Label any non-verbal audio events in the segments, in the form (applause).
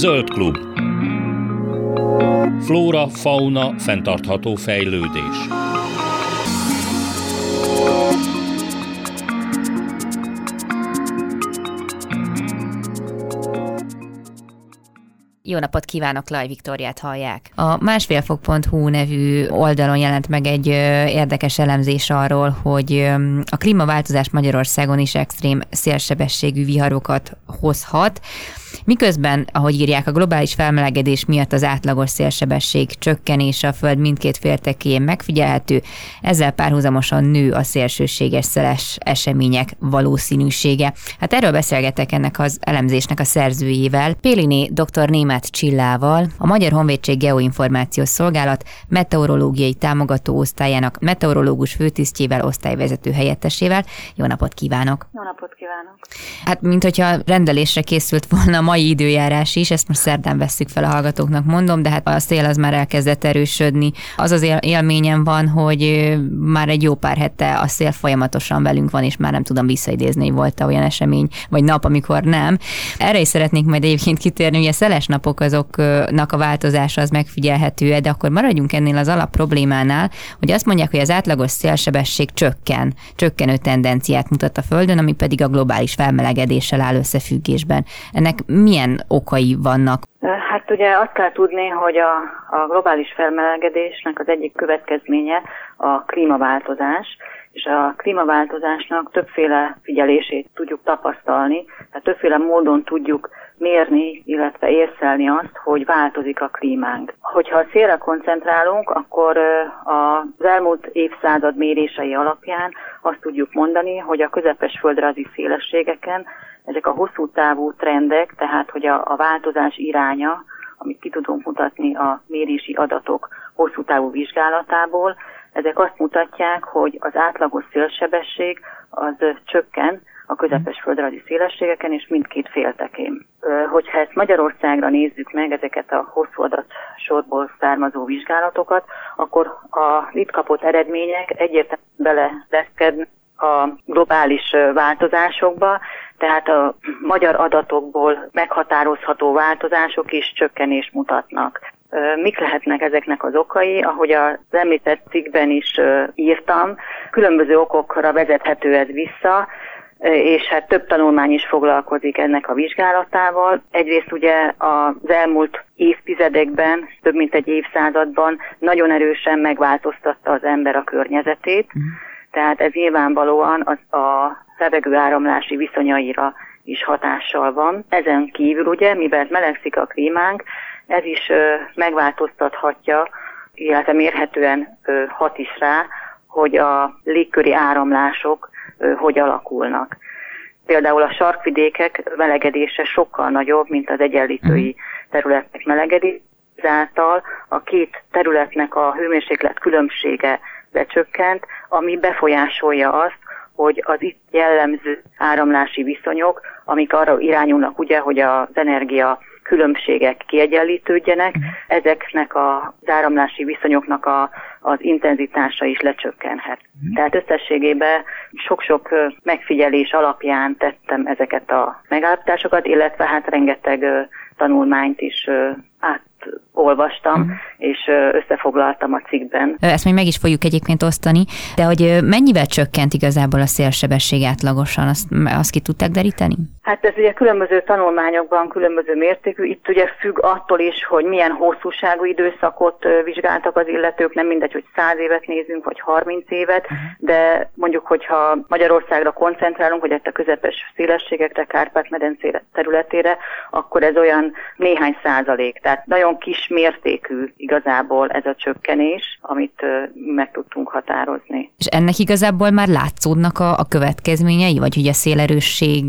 Zöld klub. Flóra, fauna, fenntartható fejlődés. Jó napot kívánok, Laj Viktoriát hallják. A másfélfok.hu nevű oldalon jelent meg egy érdekes elemzés arról, hogy a klímaváltozás Magyarországon is extrém szélsebességű viharokat hozhat. Miközben, ahogy írják, a globális felmelegedés miatt az átlagos szélsebesség csökkenése a Föld mindkét féltekén megfigyelhető, ezzel párhuzamosan nő a szélsőséges szeles események valószínűsége. Hát erről beszélgetek ennek az elemzésnek a szerzőjével, Péliné dr. Némát Csillával, a Magyar Honvédség Geoinformációs Szolgálat meteorológiai támogató osztályának meteorológus főtisztjével, osztályvezető helyettesével. Jó napot kívánok! Jó napot kívánok! Hát, mint hogyha rendelésre készült volna mai időjárás is, ezt most szerdán vesszük fel a hallgatóknak, mondom, de hát a szél az már elkezdett erősödni. Az az élményem van, hogy már egy jó pár hete a szél folyamatosan velünk van, és már nem tudom visszaidézni, hogy volt-e olyan esemény, vagy nap, amikor nem. Erre is szeretnék majd egyébként kitérni, a szeles napok azoknak a változása az megfigyelhető, de akkor maradjunk ennél az alap problémánál, hogy azt mondják, hogy az átlagos szélsebesség csökken, csökkenő tendenciát mutat a Földön, ami pedig a globális felmelegedéssel áll összefüggésben. Ennek milyen okai vannak? Hát ugye azt kell tudni, hogy a, a globális felmelegedésnek az egyik következménye a klímaváltozás, és a klímaváltozásnak többféle figyelését tudjuk tapasztalni, tehát többféle módon tudjuk mérni, illetve észlelni azt, hogy változik a klímánk. Hogyha a szélre koncentrálunk, akkor az elmúlt évszázad mérései alapján azt tudjuk mondani, hogy a közepes földrajzi szélességeken ezek a hosszú távú trendek, tehát hogy a, a változás iránya, amit ki tudunk mutatni a mérési adatok hosszú távú vizsgálatából, ezek azt mutatják, hogy az átlagos szélsebesség az csökken a közepes földrajzi szélességeken és mindkét féltekén. Hogyha ezt Magyarországra nézzük meg, ezeket a hosszú adatsorból származó vizsgálatokat, akkor a itt kapott eredmények egyértelműen beleleszkednek a globális változásokba, tehát a magyar adatokból meghatározható változások is csökkenést mutatnak. Mik lehetnek ezeknek az okai? Ahogy az említett cikkben is írtam, különböző okokra vezethető ez vissza, és hát több tanulmány is foglalkozik ennek a vizsgálatával. Egyrészt ugye az elmúlt évtizedekben, több mint egy évszázadban nagyon erősen megváltoztatta az ember a környezetét, mm. tehát ez nyilvánvalóan az a levegő áramlási viszonyaira is hatással van. Ezen kívül ugye, mivel melegszik a klímánk, ez is megváltoztathatja, illetve mérhetően hat is rá, hogy a légköri áramlások hogy alakulnak. Például a sarkvidékek melegedése sokkal nagyobb, mint az egyenlítői mhm. területek melegedése. Ezáltal a két területnek a hőmérséklet különbsége becsökkent, ami befolyásolja azt, hogy az itt jellemző áramlási viszonyok, amik arra irányulnak ugye, hogy az energia különbségek kiegyenlítődjenek, mhm. ezeknek az áramlási viszonyoknak a, az intenzitása is lecsökkenhet. Mm. Tehát összességében sok-sok megfigyelés alapján tettem ezeket a megállapításokat, illetve hát rengeteg tanulmányt is át olvastam, uh-huh. és összefoglaltam a cikkben. Ezt még meg is fogjuk egyébként osztani, de hogy mennyivel csökkent igazából a szélsebesség átlagosan, azt, azt ki tudták deríteni? Hát ez ugye különböző tanulmányokban különböző mértékű, itt ugye függ attól is, hogy milyen hosszúságú időszakot vizsgáltak az illetők, nem mindegy, hogy 100 évet nézünk, vagy 30 évet, uh-huh. de mondjuk, hogyha Magyarországra koncentrálunk, hogy ezt a közepes szélességekre, Kárpát-medencé területére, akkor ez olyan néhány százalék. Tehát nagyon nagyon kis mértékű igazából ez a csökkenés, amit meg tudtunk határozni. És ennek igazából már látszódnak a, a következményei, vagy hogy a szélerősség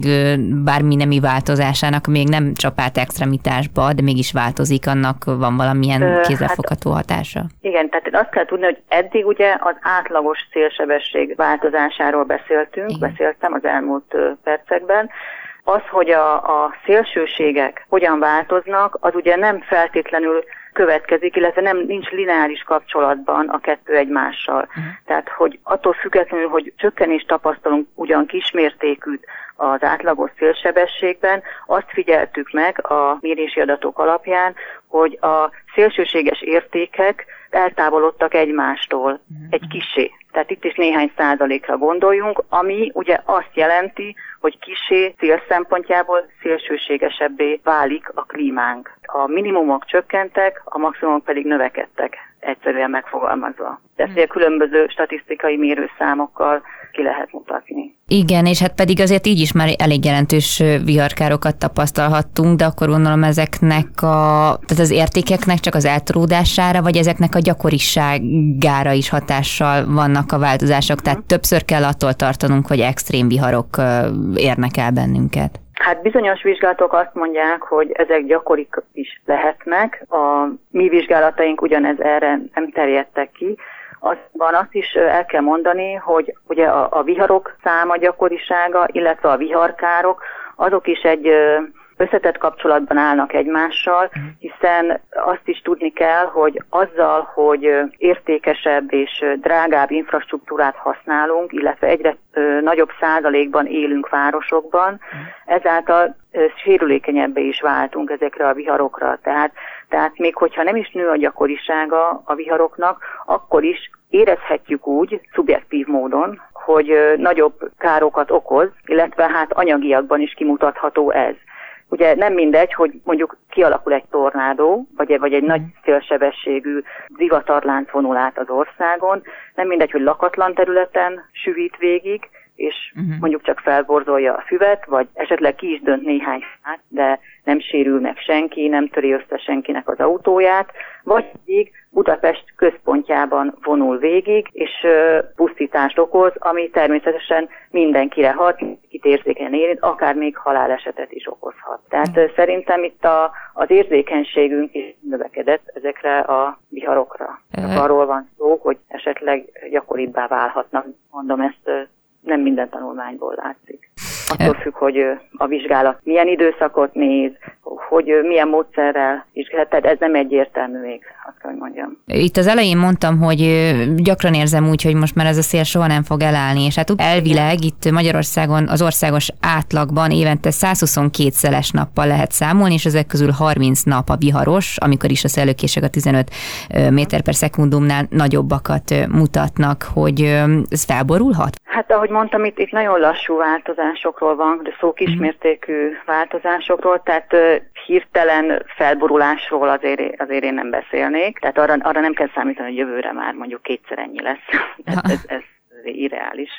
bármi nemi változásának még nem csapált extremitásba, de mégis változik, annak van valamilyen hát kézzelfogható hatása? Igen, tehát azt kell tudni, hogy eddig ugye az átlagos szélsebesség változásáról beszéltünk, Igen. beszéltem az elmúlt percekben, az, hogy a, a szélsőségek hogyan változnak, az ugye nem feltétlenül következik, illetve nem nincs lineáris kapcsolatban a kettő egymással. Uh-huh. Tehát, hogy attól függetlenül, hogy csökkenést tapasztalunk ugyan kismértékűt az átlagos szélsebességben, azt figyeltük meg a mérési adatok alapján, hogy a szélsőséges értékek eltávolodtak egymástól uh-huh. egy kisé. Tehát itt is néhány százalékra gondoljunk, ami ugye azt jelenti, hogy kisé cél szempontjából szélsőségesebbé válik a klímánk. A minimumok csökkentek, a maximumok pedig növekedtek, egyszerűen megfogalmazva. Ezt a különböző statisztikai mérőszámokkal ki lehet mutatni. Igen, és hát pedig azért így is már elég jelentős viharkárokat tapasztalhattunk, de akkor gondolom ezeknek a, tehát az értékeknek csak az eltródására, vagy ezeknek a gyakoriságára is hatással vannak a változások. Tehát többször kell attól tartanunk, hogy extrém viharok érnek el bennünket. Hát bizonyos vizsgálatok azt mondják, hogy ezek gyakorik is lehetnek. A mi vizsgálataink ugyanez erre nem terjedtek ki, Azban azt is el kell mondani, hogy ugye a, a viharok száma gyakorisága, illetve a viharkárok, azok is egy összetett kapcsolatban állnak egymással, mhm. hiszen azt is tudni kell, hogy azzal, hogy értékesebb és drágább infrastruktúrát használunk, illetve egyre nagyobb százalékban élünk városokban, mhm. ezáltal sérülékenyebbé is váltunk ezekre a viharokra. Tehát, tehát még hogyha nem is nő a gyakorisága a viharoknak, akkor is érezhetjük úgy, szubjektív módon, hogy nagyobb károkat okoz, illetve hát anyagiakban is kimutatható ez. Ugye nem mindegy, hogy mondjuk kialakul egy tornádó, vagy, vagy egy nagy szélsebességű zivatarlánc vonul át az országon, nem mindegy, hogy lakatlan területen süvít végig, és uh-huh. mondjuk csak felborzolja a füvet, vagy esetleg ki is dönt néhány fát, de nem sérül meg senki, nem töri össze senkinek az autóját, vagy pedig Budapest központjában vonul végig, és pusztítást okoz, ami természetesen mindenkire hat, kit érzékenyen érint, akár még halálesetet is okozhat. Tehát uh-huh. szerintem itt a, az érzékenységünk is növekedett ezekre a viharokra. Uh-huh. Arról van szó, hogy esetleg gyakoribbá válhatnak, mondom ezt nem minden tanulmányból látszik. Attól függ, hogy a vizsgálat milyen időszakot néz, hogy milyen módszerrel vizsgál, tehát ez nem egyértelmű még, azt kell, hogy mondjam. Itt az elején mondtam, hogy gyakran érzem úgy, hogy most már ez a szél soha nem fog elállni, és hát elvileg itt Magyarországon az országos átlagban évente 122 szeles nappal lehet számolni, és ezek közül 30 nap a viharos, amikor is a szellőkések a 15 méter per szekundumnál nagyobbakat mutatnak, hogy ez felborulhat? Hát ahogy mondtam, itt, itt nagyon lassú változásokról van, de szó kismértékű változásokról, tehát hirtelen felborulásról azért, azért én nem beszélnék, tehát arra, arra nem kell számítani, hogy jövőre már mondjuk kétszer ennyi lesz. (laughs) ez, ez, ez irreális.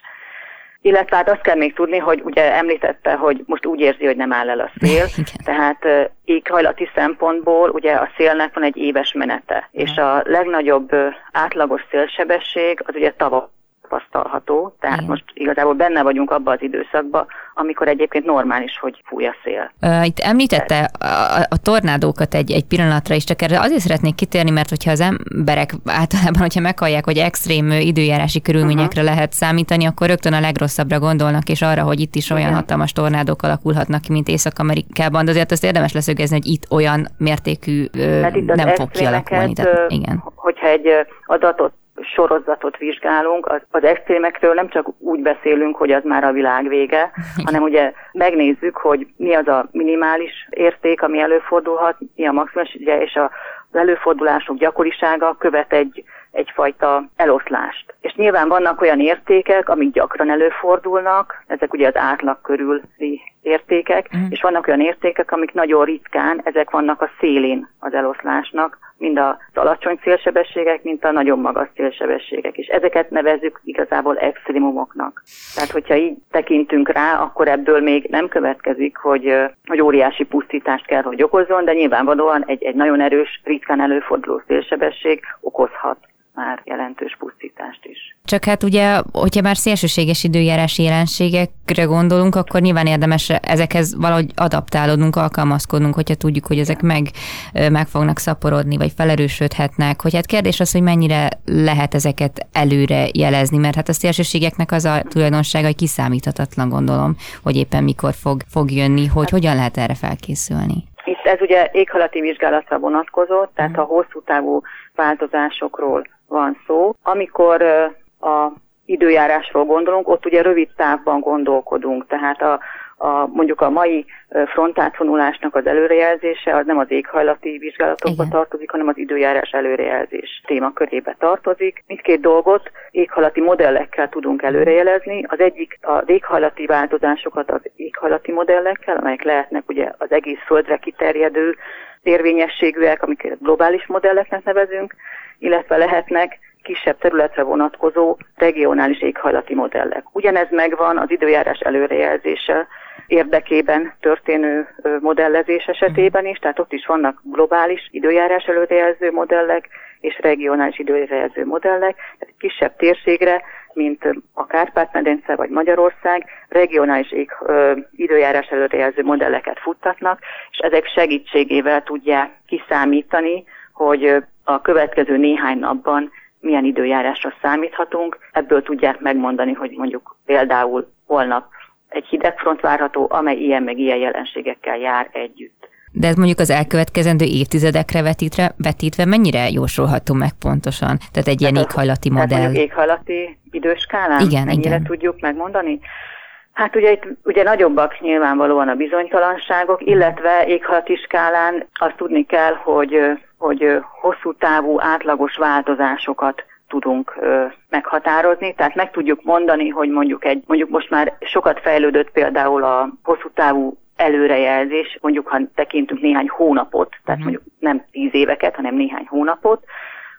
Illetve hát azt kell még tudni, hogy ugye említette, hogy most úgy érzi, hogy nem áll el a szél, (laughs) tehát éghajlati szempontból ugye a szélnek van egy éves menete, és a legnagyobb átlagos szélsebesség az ugye tavasz tapasztalható, tehát Igen. most igazából benne vagyunk abba az időszakba, amikor egyébként normális, hogy fúj a szél. Itt említette a, a tornádókat egy, egy pillanatra is, csak erre azért szeretnék kitérni, mert hogyha az emberek általában, hogyha meghallják, hogy extrém időjárási körülményekre uh-huh. lehet számítani, akkor rögtön a legrosszabbra gondolnak, és arra, hogy itt is olyan Igen. hatalmas tornádók alakulhatnak ki, mint Észak-Amerikában, de azért azt érdemes leszögezni, hogy itt olyan mértékű hát itt nem fog kialakulni. Tehát, igen. Hogyha egy adatot sorozatot vizsgálunk, az, az extrémekről nem csak úgy beszélünk, hogy az már a világ vége, (laughs) hanem ugye megnézzük, hogy mi az a minimális érték, ami előfordulhat, mi a maximális, ugye, és a, az előfordulások gyakorisága követ egy, egyfajta eloszlást. És nyilván vannak olyan értékek, amik gyakran előfordulnak, ezek ugye az átlag körüli értékek, mm. és vannak olyan értékek, amik nagyon ritkán, ezek vannak a szélén az eloszlásnak, mind az alacsony szélsebességek, mint a nagyon magas szélsebességek. És ezeket nevezzük igazából extrémumoknak. Tehát, hogyha így tekintünk rá, akkor ebből még nem következik, hogy, hogy óriási pusztítást kell, hogy okozzon, de nyilvánvalóan egy, egy nagyon erős, ritkán előforduló szélsebesség okozhat már jelentős pusztítást is. Csak hát ugye, hogyha már szélsőséges időjárási jelenségekre gondolunk, akkor nyilván érdemes ezekhez valahogy adaptálódnunk, alkalmazkodnunk, hogyha tudjuk, hogy ezek meg, meg fognak szaporodni, vagy felerősödhetnek. Hogy hát kérdés az, hogy mennyire lehet ezeket előre jelezni, mert hát a szélsőségeknek az a tulajdonsága, hogy kiszámíthatatlan gondolom, hogy éppen mikor fog, fog jönni, hogy hogyan lehet erre felkészülni. Itt ez ugye éghajlati vizsgálatra vonatkozott, tehát a hosszú távú változásokról van szó. Amikor a időjárásról gondolunk, ott ugye rövid távban gondolkodunk, tehát a, a, mondjuk a mai frontátvonulásnak az előrejelzése az nem az éghajlati vizsgálatokba Igen. tartozik, hanem az időjárás előrejelzés témakörébe tartozik. Mindkét dolgot éghajlati modellekkel tudunk előrejelezni. Az egyik az éghajlati változásokat az éghajlati modellekkel, amelyek lehetnek ugye az egész földre kiterjedő érvényességűek, amiket globális modelleknek nevezünk, illetve lehetnek kisebb területre vonatkozó regionális éghajlati modellek. Ugyanez megvan az időjárás előrejelzése érdekében történő modellezés esetében is, tehát ott is vannak globális időjárás előrejelző modellek és regionális időrejelző modellek, tehát kisebb térségre, mint a Kárpát-medence vagy Magyarország, regionális ég, ö, időjárás előrejelző modelleket futtatnak, és ezek segítségével tudják kiszámítani, hogy a következő néhány napban milyen időjárásra számíthatunk. Ebből tudják megmondani, hogy mondjuk például holnap egy hidegfront várható, amely ilyen meg ilyen jelenségekkel jár együtt. De ez mondjuk az elkövetkezendő évtizedekre vetítve, vetítve mennyire jósolható meg pontosan? Tehát egy ilyen éghajlati modell. Tehát éghajlati időskálán? Igen, mennyire igen. tudjuk megmondani? Hát ugye itt ugye nagyobbak nyilvánvalóan a bizonytalanságok, illetve éghajlati skálán azt tudni kell, hogy, hogy hosszú távú átlagos változásokat tudunk ö, meghatározni, tehát meg tudjuk mondani, hogy mondjuk egy, mondjuk most már sokat fejlődött például a hosszú távú előrejelzés, mondjuk ha tekintünk néhány hónapot, tehát uh-huh. mondjuk nem tíz éveket, hanem néhány hónapot,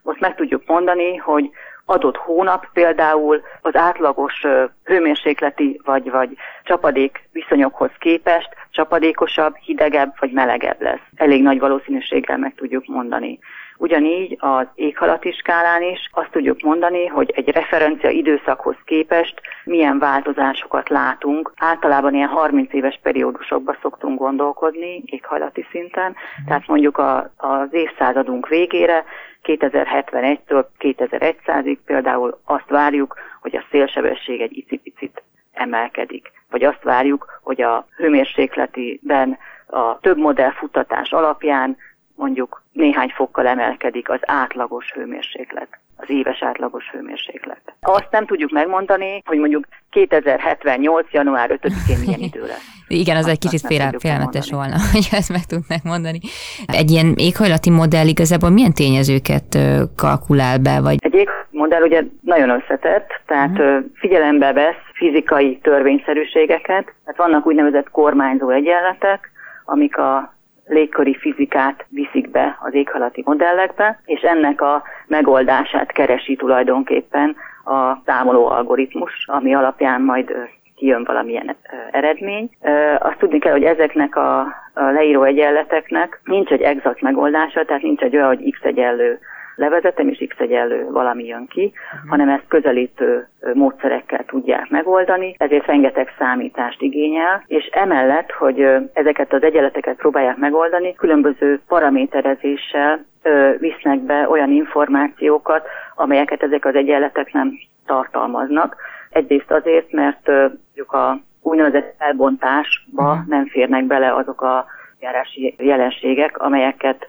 most meg tudjuk mondani, hogy adott hónap például az átlagos hőmérsékleti vagy, vagy csapadék viszonyokhoz képest csapadékosabb, hidegebb vagy melegebb lesz. Elég nagy valószínűséggel meg tudjuk mondani. Ugyanígy az éghajlati skálán is azt tudjuk mondani, hogy egy referencia időszakhoz képest milyen változásokat látunk. Általában ilyen 30 éves periódusokban szoktunk gondolkodni éghajlati szinten, tehát mondjuk a, az évszázadunk végére 2071-től 2100-ig például azt várjuk, hogy a szélsebesség egy icipicit emelkedik. Vagy azt várjuk, hogy a hőmérsékletiben a több modell futatás alapján mondjuk néhány fokkal emelkedik az átlagos hőmérséklet, az éves átlagos hőmérséklet. Azt nem tudjuk megmondani, hogy mondjuk 2078. január 5-én milyen idő lesz. (laughs) Igen, az azt, egy kicsit fél, félelmetes volna, (laughs) hogy ezt meg tudnák mondani. Egy ilyen éghajlati modell igazából milyen tényezőket kalkulál be? Vagy... Egy éghajlati ugye nagyon összetett, tehát uh-huh. figyelembe vesz fizikai törvényszerűségeket, tehát vannak úgynevezett kormányzó egyenletek, amik a légköri fizikát viszik be az éghajlati modellekbe, és ennek a megoldását keresi tulajdonképpen a számoló algoritmus, ami alapján majd kijön valamilyen eredmény. Azt tudni kell, hogy ezeknek a leíró egyenleteknek nincs egy exakt megoldása, tehát nincs egy olyan, hogy x egyenlő levezetem, és x egyenlő valami jön ki, uh-huh. hanem ezt közelítő módszerekkel tudják megoldani, ezért rengeteg számítást igényel, és emellett, hogy ezeket az egyenleteket próbálják megoldani, különböző paraméterezéssel visznek be olyan információkat, amelyeket ezek az egyenletek nem tartalmaznak. Egyrészt azért, mert mondjuk a úgynevezett felbontásba uh-huh. nem férnek bele azok a járási jelenségek, amelyeket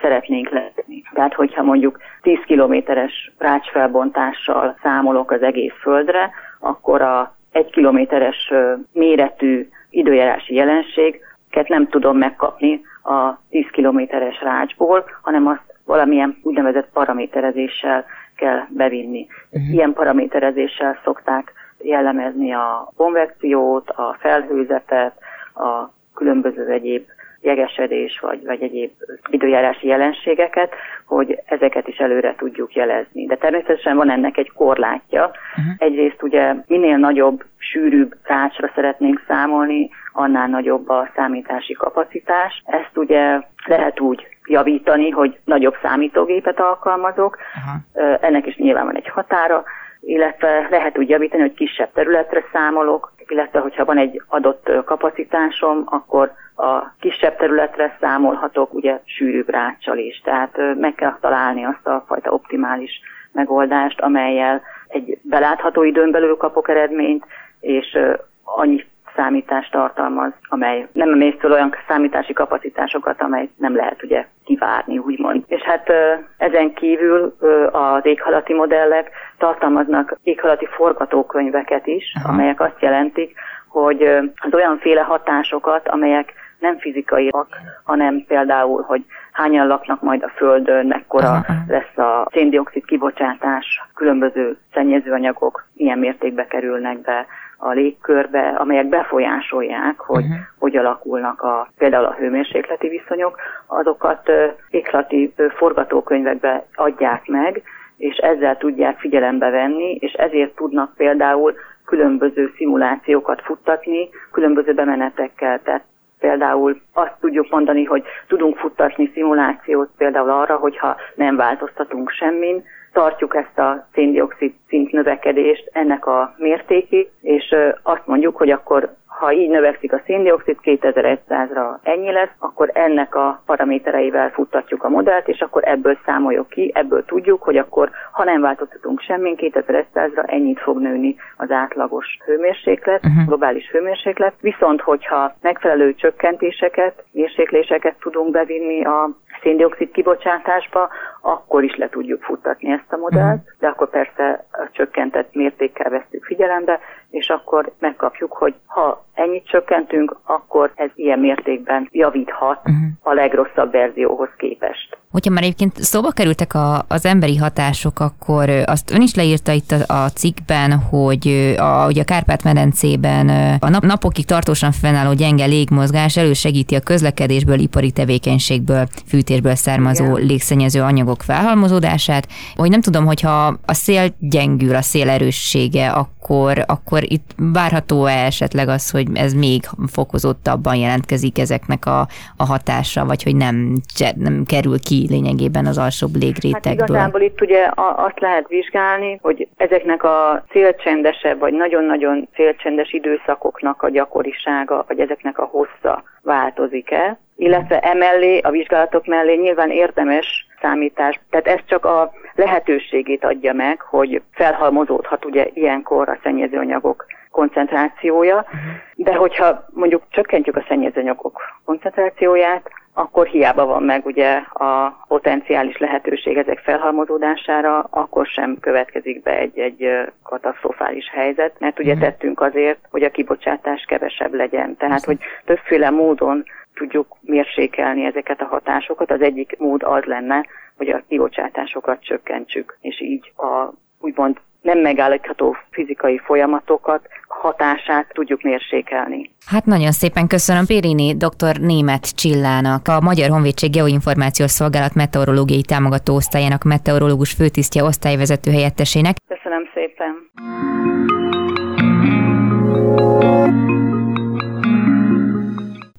szeretnénk látni. Tehát, hogyha mondjuk 10 kilométeres rácsfelbontással számolok az egész földre, akkor a 1 kilométeres méretű időjárási jelenséget nem tudom megkapni a 10 kilométeres rácsból, hanem azt valamilyen úgynevezett paraméterezéssel kell bevinni. Uh-huh. Ilyen paraméterezéssel szokták jellemezni a konvekciót, a felhőzetet, a különböző egyéb jegesedés vagy, vagy egyéb időjárási jelenségeket, hogy ezeket is előre tudjuk jelezni. De természetesen van ennek egy korlátja. Uh-huh. Egyrészt ugye minél nagyobb, sűrűbb rácsra szeretnénk számolni, annál nagyobb a számítási kapacitás. Ezt ugye lehet úgy javítani, hogy nagyobb számítógépet alkalmazok. Uh-huh. Ennek is nyilván van egy határa, illetve lehet úgy javítani, hogy kisebb területre számolok, illetve hogyha van egy adott kapacitásom, akkor a kisebb területre számolhatok ugye sűrűbb ráccsal is. Tehát meg kell találni azt a fajta optimális megoldást, amelyel egy belátható időn belül kapok eredményt, és annyi számítást tartalmaz, amely nem emésztől olyan számítási kapacitásokat, amely nem lehet ugye kivárni, úgymond. És hát ezen kívül az éghalati modellek tartalmaznak éghalati forgatókönyveket is, Aha. amelyek azt jelentik, hogy az olyanféle hatásokat, amelyek nem fizikaiak, hanem például, hogy hányan laknak majd a Földön, mekkora lesz a széndiokszid kibocsátás, különböző szennyezőanyagok milyen mértékbe kerülnek be a légkörbe, amelyek befolyásolják, hogy uh-huh. hogy alakulnak a, például a hőmérsékleti viszonyok, azokat éklati forgatókönyvekbe adják meg, és ezzel tudják figyelembe venni, és ezért tudnak például különböző szimulációkat futtatni, különböző bemenetekkel. Tehát például azt tudjuk mondani, hogy tudunk futtatni szimulációt például arra, hogyha nem változtatunk semmin, tartjuk ezt a széndiokszid szint növekedést ennek a mértékig, és azt mondjuk, hogy akkor ha így növekszik a széndiokszid 2100-ra ennyi lesz, akkor ennek a paramétereivel futtatjuk a modellt, és akkor ebből számoljuk ki, ebből tudjuk, hogy akkor ha nem változtatunk semmin, 2100-ra ennyit fog nőni az átlagos hőmérséklet, uh-huh. globális hőmérséklet. Viszont, hogyha megfelelő csökkentéseket, mérsékléseket tudunk bevinni a széndiokszid kibocsátásba, akkor is le tudjuk futtatni ezt a modellt, uh-huh. de akkor persze a csökkentett mértékkel vesztük figyelembe, és akkor megkapjuk, hogy ha ennyit csökkentünk, akkor ez ilyen mértékben javíthat uh-huh. a legrosszabb verzióhoz képest. Hogyha már egyébként szóba kerültek a, az emberi hatások, akkor azt ön is leírta itt a, a cikkben, hogy a, ugye a Kárpát-medencében a nap, napokig tartósan fennálló gyenge légmozgás elősegíti a közlekedésből, ipari tevékenységből, fűtésből származó Igen. légszennyező anyagok felhalmozódását. Hogy nem tudom, hogyha a szél gyengül, a szél erőssége, akkor, akkor itt várható-e esetleg az, hogy ez még fokozottabban jelentkezik ezeknek a, a hatása, vagy hogy nem, nem kerül ki lényegében az alsóbb légrétegből. Hát igazából itt ugye azt lehet vizsgálni, hogy ezeknek a célcsendesebb, vagy nagyon-nagyon célcsendes időszakoknak a gyakorisága, vagy ezeknek a hossza változik-e, illetve emellé, a vizsgálatok mellé nyilván érdemes számítás, tehát ez csak a lehetőségét adja meg, hogy felhalmozódhat ugye ilyenkor a szennyezőanyagok koncentrációja, de hogyha mondjuk csökkentjük a szennyezőanyagok koncentrációját, akkor hiába van meg ugye a potenciális lehetőség ezek felhalmozódására, akkor sem következik be egy-egy katasztrofális helyzet, mert ugye uh-huh. tettünk azért, hogy a kibocsátás kevesebb legyen. Tehát, hogy többféle módon tudjuk mérsékelni ezeket a hatásokat. Az egyik mód az lenne, hogy a kibocsátásokat csökkentsük, és így a úgymond nem megállítható fizikai folyamatokat, hatását tudjuk mérsékelni. Hát nagyon szépen köszönöm Périni dr. Német Csillának, a Magyar Honvédség Geoinformációs Szolgálat meteorológiai támogató osztályának meteorológus főtisztje osztályvezető helyettesének. Köszönöm szépen.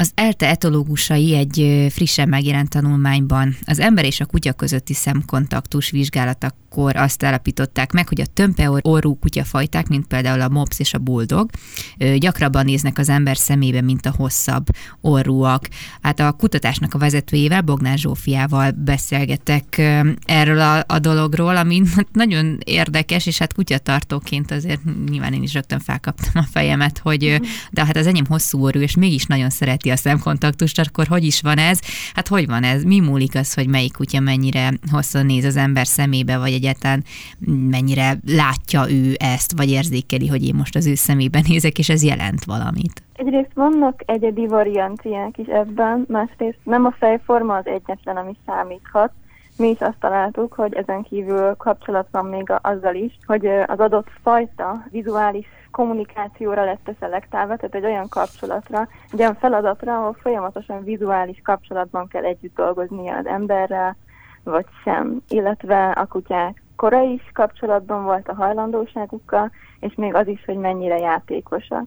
Az ELTE etológusai egy frissen megjelent tanulmányban az ember és a kutya közötti szemkontaktus vizsgálatak akkor azt állapították meg, hogy a tömpe orrú kutyafajták, mint például a mops és a buldog, gyakrabban néznek az ember szemébe, mint a hosszabb orrúak. Hát a kutatásnak a vezetőjével, Bognár Zsófiával beszélgetek erről a, a dologról, ami (laughs) nagyon érdekes, és hát kutyatartóként azért nyilván én is rögtön felkaptam a fejemet, hogy de hát az enyém hosszú orrú, és mégis nagyon szereti a szemkontaktust, akkor hogy is van ez? Hát hogy van ez? Mi múlik az, hogy melyik kutya mennyire hosszan néz az ember szemébe, vagy egy egyáltalán mennyire látja ő ezt, vagy érzékeli, hogy én most az ő szemében nézek, és ez jelent valamit. Egyrészt vannak egyedi varianciák is ebben, másrészt nem a fejforma az egyetlen, ami számíthat, mi is azt találtuk, hogy ezen kívül kapcsolat van még azzal is, hogy az adott fajta vizuális kommunikációra lett szelektálva, tehát egy olyan kapcsolatra, egy olyan feladatra, ahol folyamatosan vizuális kapcsolatban kell együtt dolgoznia az emberrel, vagy sem, illetve a kutyák kora is kapcsolatban volt a hajlandóságukkal, és még az is, hogy mennyire játékosak.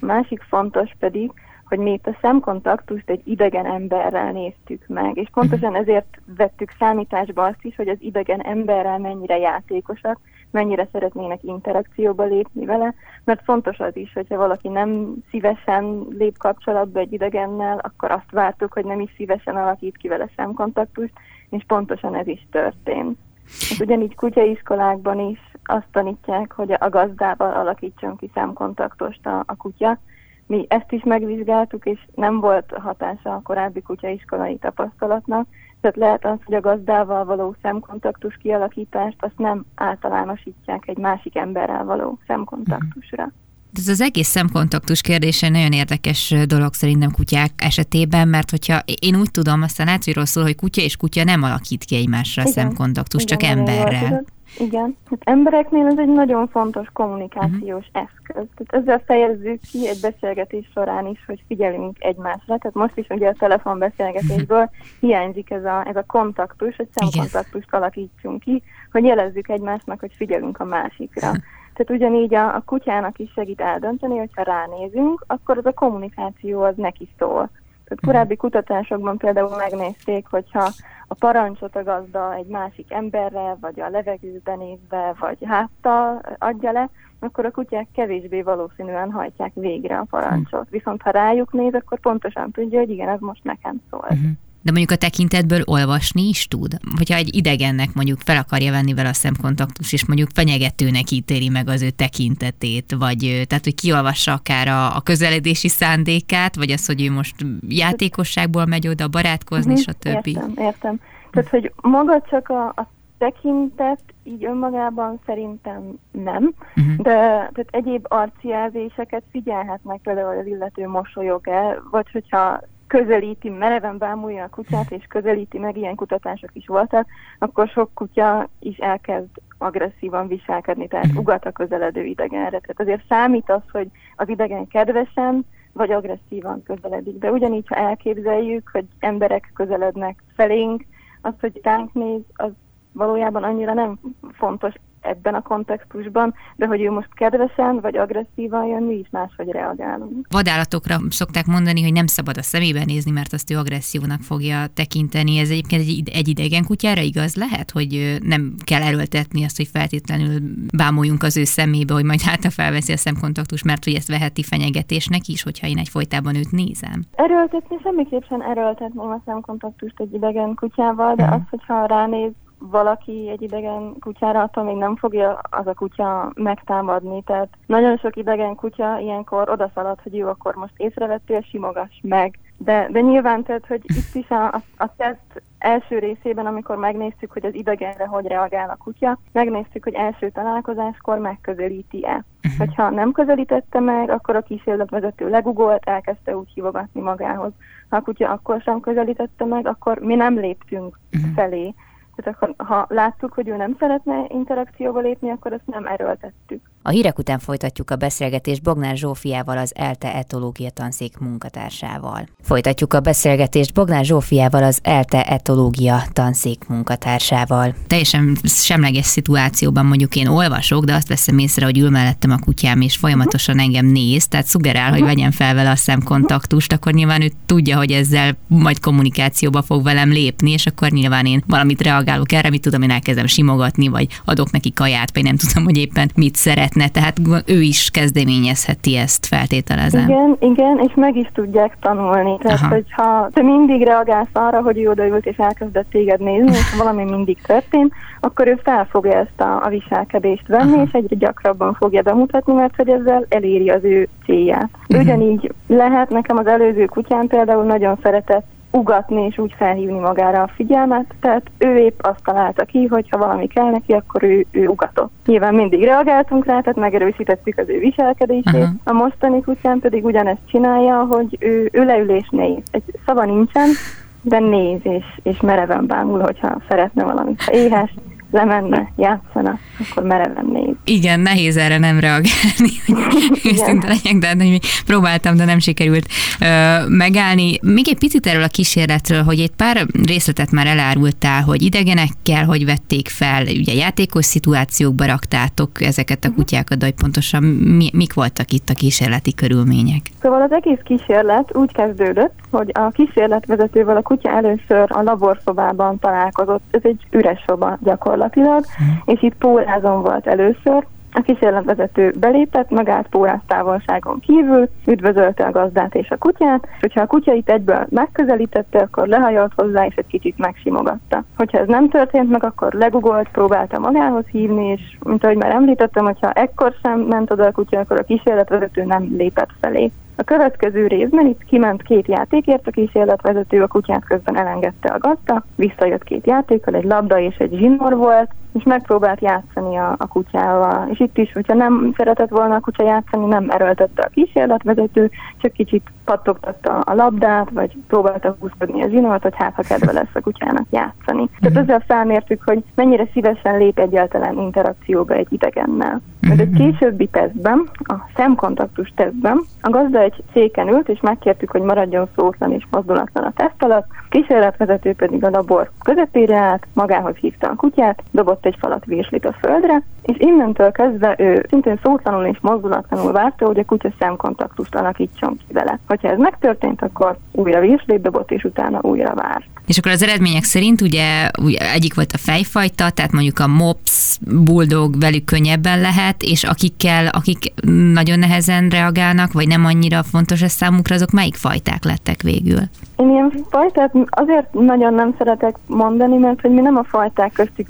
A másik fontos pedig, hogy mi itt a szemkontaktust egy idegen emberrel néztük meg, és pontosan ezért vettük számításba azt is, hogy az idegen emberrel mennyire játékosak, mennyire szeretnének interakcióba lépni vele, mert fontos az is, hogyha valaki nem szívesen lép kapcsolatba egy idegennel, akkor azt vártuk, hogy nem is szívesen alakít ki vele szemkontaktust, és pontosan ez is történt. És ugyanígy kutyaiskolákban is azt tanítják, hogy a gazdával alakítson ki szemkontaktost a, a kutya, mi ezt is megvizsgáltuk, és nem volt hatása a korábbi kutyaiskolai tapasztalatnak, tehát lehet az, hogy a gazdával való szemkontaktus kialakítást azt nem általánosítják egy másik emberrel való szemkontaktusra. Ez az egész szemkontaktus kérdése nagyon érdekes dolog szerintem kutyák esetében, mert hogyha én úgy tudom, aztán át, hogy rosszul, hogy kutya és kutya nem alakít ki egymásra Igen. szemkontaktus, Igen, csak emberrel. Igen, hát embereknél ez egy nagyon fontos kommunikációs uh-huh. eszköz. Tehát ezzel fejezzük ki egy beszélgetés során is, hogy figyelünk egymásra. Tehát most is ugye a telefonbeszélgetésből hiányzik ez a, ez a kontaktus, hogy szemkontaktust alakítsunk ki, hogy jelezzük egymásnak, hogy figyelünk a másikra. (laughs) Tehát ugyanígy a, a kutyának is segít eldönteni, hogyha ránézünk, akkor az a kommunikáció az neki szól. Tehát korábbi kutatásokban például megnézték, hogyha a parancsot a gazda egy másik emberre, vagy a levegőbe nézve, vagy háttal adja le, akkor a kutyák kevésbé valószínűen hajtják végre a parancsot. Viszont ha rájuk néz, akkor pontosan tudja, hogy igen, ez most nekem szól. Uh-huh. De mondjuk a tekintetből olvasni is tud? Hogyha egy idegennek mondjuk fel akarja venni vele a szemkontaktus, és mondjuk fenyegetőnek ítéli meg az ő tekintetét, vagy tehát, hogy kiolvassa akár a, a közeledési szándékát, vagy az, hogy ő most játékosságból megy oda barátkozni, uh-huh, stb. Értem, értem. Tehát, hogy maga csak a, a tekintet így önmagában szerintem nem, uh-huh. de tehát egyéb arcjelzéseket figyelhetnek például az illető mosolyog el, vagy hogyha közelíti, mereven bámulja a kutyát, és közelíti meg, ilyen kutatások is voltak, akkor sok kutya is elkezd agresszívan viselkedni, tehát mhm. ugat a közeledő idegenre. Tehát azért számít az, hogy az idegen kedvesen vagy agresszívan közeledik. De ugyanígy, ha elképzeljük, hogy emberek közelednek felénk, az, hogy ránk néz, az valójában annyira nem fontos ebben a kontextusban, de hogy ő most kedvesen vagy agresszívan jön, mi is máshogy reagálunk. Vadállatokra szokták mondani, hogy nem szabad a szemébe nézni, mert azt ő agressziónak fogja tekinteni. Ez egyébként egy, egy idegen kutyára igaz lehet, hogy nem kell erőltetni azt, hogy feltétlenül bámuljunk az ő szemébe, hogy majd hát felveszi a szemkontaktus, mert hogy ezt veheti fenyegetésnek is, hogyha én egy folytában őt nézem. Erőltetni semmiképp sem erőltetném a szemkontaktust egy idegen kutyával, de uh-huh. az, hogyha ránéz valaki egy idegen kutyára, attól még nem fogja az a kutya megtámadni. Tehát nagyon sok idegen kutya ilyenkor odaszalad, hogy jó, akkor most észrevettél, simogass meg. De, de nyilván, tehát, hogy itt is a, a, a teszt első részében, amikor megnéztük, hogy az idegenre hogy reagál a kutya, megnéztük, hogy első találkozáskor megközelíti-e. Uh-huh. Hogyha nem közelítette meg, akkor a kísérletvezető legugolt, elkezdte úgy hívogatni magához. Ha a kutya akkor sem közelítette meg, akkor mi nem léptünk uh-huh. felé. Tehát akkor, ha láttuk, hogy ő nem szeretne interakcióba lépni, akkor ezt nem erőltettük. A hírek után folytatjuk a beszélgetést Bognár Zsófiával, az ELTE etológia tanszék munkatársával. Folytatjuk a beszélgetést Bognár Zsófiával, az ELTE etológia tanszék munkatársával. Teljesen semleges szituációban mondjuk én olvasok, de azt veszem észre, hogy ül mellettem a kutyám, és folyamatosan engem néz, tehát szugerál, hogy vegyem fel vele a szemkontaktust, akkor nyilván ő tudja, hogy ezzel majd kommunikációba fog velem lépni, és akkor nyilván én valamit reagálok erre, mit tudom, én elkezdem simogatni, vagy adok neki kaját, vagy nem tudom, hogy éppen mit szeret lehetne, tehát ő is kezdeményezheti ezt, feltételezem. Igen, igen, és meg is tudják tanulni. Tehát, Aha. hogyha te mindig reagálsz arra, hogy ő odaült és elkezdett téged nézni, és valami mindig történt, akkor ő fel fogja ezt a, a viselkedést venni, Aha. és egyre gyakrabban fogja bemutatni, mert hogy ezzel eléri az ő célját. Uh-huh. Ugyanígy lehet nekem az előző kutyám például nagyon szeretett ugatni és úgy felhívni magára a figyelmet, tehát ő épp azt találta ki, hogy ha valami kell neki, akkor ő, ő ugatott. Nyilván mindig reagáltunk rá, tehát megerősítettük az ő viselkedését. Uh-huh. A mostani kutyán pedig ugyanezt csinálja, hogy ő, ő leül és néz. Egy szava nincsen, de néz és, és mereven bámul, hogyha szeretne valamit. Ha éhes, lemenne, játszana, akkor mereven néz. Igen, nehéz erre nem reagálni, hogy őszinte legyek, de hogy próbáltam, de nem sikerült ö, megállni. Még egy picit erről a kísérletről, hogy egy pár részletet már elárultál, hogy idegenekkel, hogy vették fel, ugye játékos szituációkba raktátok ezeket a mhm. kutyákat, de hogy pontosan mi, mik voltak itt a kísérleti körülmények? Szóval az egész kísérlet úgy kezdődött, hogy a kísérletvezetővel a kutya először a laborszobában találkozott. Ez egy üres szoba gyakorlatilag, mm. és itt pórázon volt először. A kísérletvezető belépett, megállt póráz távolságon kívül, üdvözölte a gazdát és a kutyát, és hogyha a kutya itt egyből megközelítette, akkor lehajolt hozzá, és egy kicsit megsimogatta. Hogyha ez nem történt meg, akkor legugolt, próbálta magához hívni, és mint ahogy már említettem, hogyha ekkor sem ment oda a kutya, akkor a kísérletvezető nem lépett felé. A következő részben itt kiment két játékért, a kísérletvezető a kutyát közben elengedte a gazda, visszajött két játékkal, egy labda és egy zsinór volt, és megpróbált játszani a, a kutyával. És itt is, hogyha nem szeretett volna a kutya játszani, nem erőltette a kísérletvezető, csak kicsit pattogtatta a labdát, vagy próbálta húzkodni a zsinort, hogy hát ha kedve lesz a kutyának játszani. Tehát mhm. ezzel felmértük, hogy mennyire szívesen lép egyáltalán interakcióba egy idegennel. Mert egy későbbi tesztben, a szemkontaktus tesztben, a gazda egy széken ült, és megkértük, hogy maradjon szótlan és mozdulatlan a teszt alatt, kísérletvezető pedig a labor közepére állt, magához hívta a kutyát, dobott egy falat virslit a földre, és innentől kezdve ő szintén szótlanul és mozdulatlanul várta, hogy a kutya szemkontaktust alakítson ki vele. Hogyha ez megtörtént, akkor újra virslit dobott, és utána újra várt. És akkor az eredmények szerint ugye, ugye egyik volt a fejfajta, tehát mondjuk a mops, bulldog velük könnyebben lehet, és akikkel, akik nagyon nehezen reagálnak, vagy nem annyira fontos ez számukra, azok melyik fajták lettek végül? Én ilyen fajtát azért nagyon nem szeretek mondani, mert hogy mi nem a fajták közti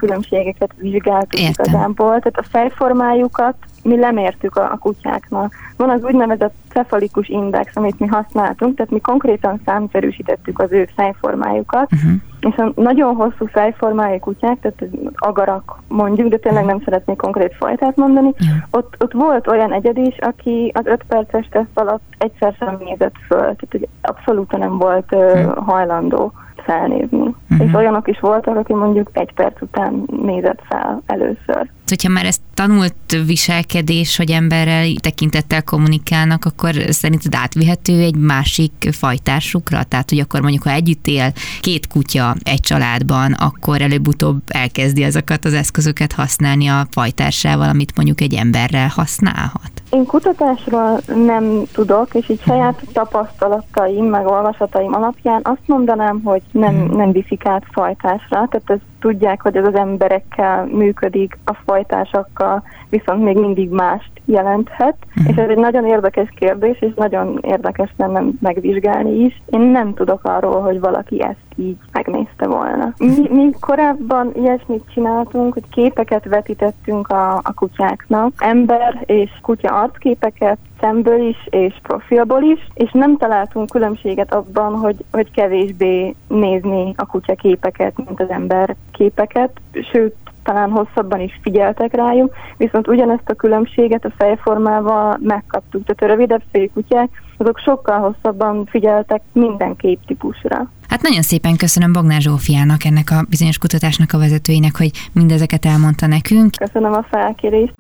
különbségeket vizsgáltuk Értem. igazából. Tehát a fejformájukat mi lemértük a, a kutyáknak. Van az úgynevezett cefalikus index, amit mi használtunk, tehát mi konkrétan számszerűsítettük az ő fejformájukat, uh-huh. és a nagyon hosszú fejformájú kutyák, tehát agarak mondjuk, de tényleg nem szeretnék konkrét fajtát mondani, uh-huh. ott, ott volt olyan egyed is, aki az öt perces teszt alatt egyszer sem nézett föl, tehát hogy abszolút nem volt uh, hajlandó felnézni. Uh-huh. És olyanok is voltak, aki mondjuk egy perc után nézett fel először. Hogyha már ezt tanult viselkedés, hogy emberrel tekintettel kommunikálnak, akkor szerinted átvihető egy másik fajtársukra? Tehát, hogy akkor mondjuk, ha együtt él két kutya egy családban, akkor előbb-utóbb elkezdi ezeket az eszközöket használni a fajtársával, amit mondjuk egy emberrel használhat? Én kutatásról nem tudok, és így saját tapasztalataim, meg olvasataim alapján azt mondanám, hogy nem, hmm. nem viszik át fajtásra, tehát ez tudják, hogy ez az emberekkel működik, a fajtásakkal viszont még mindig mást jelenthet, mm. és ez egy nagyon érdekes kérdés, és nagyon érdekes lenne megvizsgálni is. Én nem tudok arról, hogy valaki ezt így megnézte volna. Mi, mi korábban ilyesmit csináltunk, hogy képeket vetítettünk a, a kutyáknak, ember és kutya arcképeket, szemből is és profilból is, és nem találtunk különbséget abban, hogy, hogy kevésbé nézni a kutya képeket, mint az ember képeket, sőt, talán hosszabban is figyeltek rájuk, viszont ugyanezt a különbséget a fejformával megkaptuk. Tehát a rövidebb kutyák, azok sokkal hosszabban figyeltek minden képtípusra. Hát nagyon szépen köszönöm Bognár Zsófiának, ennek a bizonyos kutatásnak a vezetőinek, hogy mindezeket elmondta nekünk. Köszönöm a felkérést.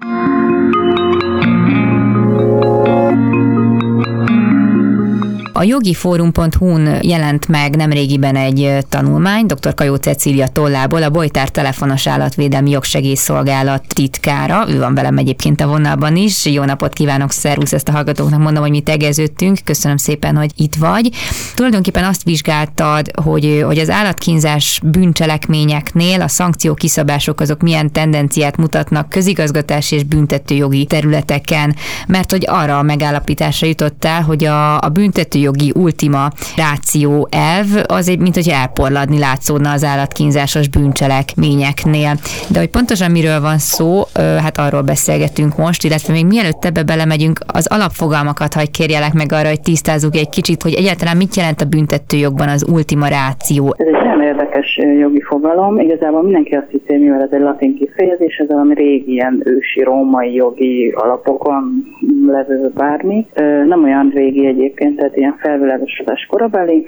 A jogifórum.hu-n jelent meg nemrégiben egy tanulmány, dr. Kajó Cecília tollából, a Bojtár Telefonos Állatvédelmi Jogsegélyszolgálat titkára, ő van velem egyébként a vonalban is. Jó napot kívánok, szervusz, ezt a hallgatóknak mondom, hogy mi tegeződtünk. Köszönöm szépen, hogy itt vagy. Tulajdonképpen azt vizsgáltad, hogy, hogy az állatkínzás bűncselekményeknél a szankció kiszabások azok milyen tendenciát mutatnak közigazgatási és büntetőjogi területeken, mert hogy arra a megállapításra jutottál, hogy a, a büntető jogi ultima ráció elv, az egy, mint hogy elporladni látszódna az állatkínzásos bűncselekményeknél. De hogy pontosan miről van szó, hát arról beszélgetünk most, illetve még mielőtt ebbe belemegyünk, az alapfogalmakat hagy kérjelek meg arra, hogy tisztázzuk egy kicsit, hogy egyáltalán mit jelent a büntetőjogban az ultima ráció. Ez egy nagyon érdekes jogi fogalom. Igazából mindenki azt hiszi, mivel ez egy latin kifejezés, ez valami régi ilyen ősi római jogi alapokon levő bármi. Nem olyan régi egyébként, tehát ilyen felvilágosodás korabeli,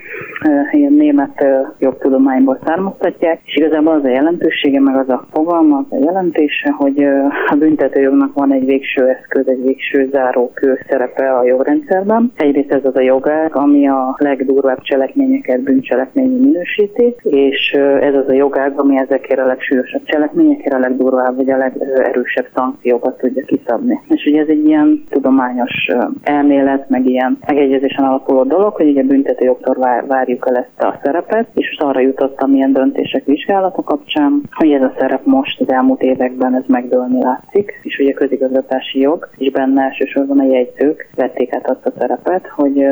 ilyen német jogtudományból származtatják, és igazából az a jelentősége, meg az a fogalma, az a jelentése, hogy a büntetőjognak van egy végső eszköz, egy végső zárókő szerepe a jogrendszerben. Egyrészt ez az a jogág, ami a legdurvább cselekményeket bűncselekményi minősíti, és ez az a jogág, ami ezekért a legsúlyosabb cselekményekért a legdurvább vagy a legerősebb szankciókat tudja kiszabni. És ugye ez egy ilyen tudományos elmélet, meg ilyen megegyezésen alapuló dolog, hogy ugye büntető jogtól várjuk el ezt a szerepet, és most arra jutottam ilyen döntések vizsgálata kapcsán, hogy ez a szerep most az elmúlt években ez megdőlni látszik, és ugye közigazgatási jog, és benne elsősorban a jegyzők vették át azt a szerepet, hogy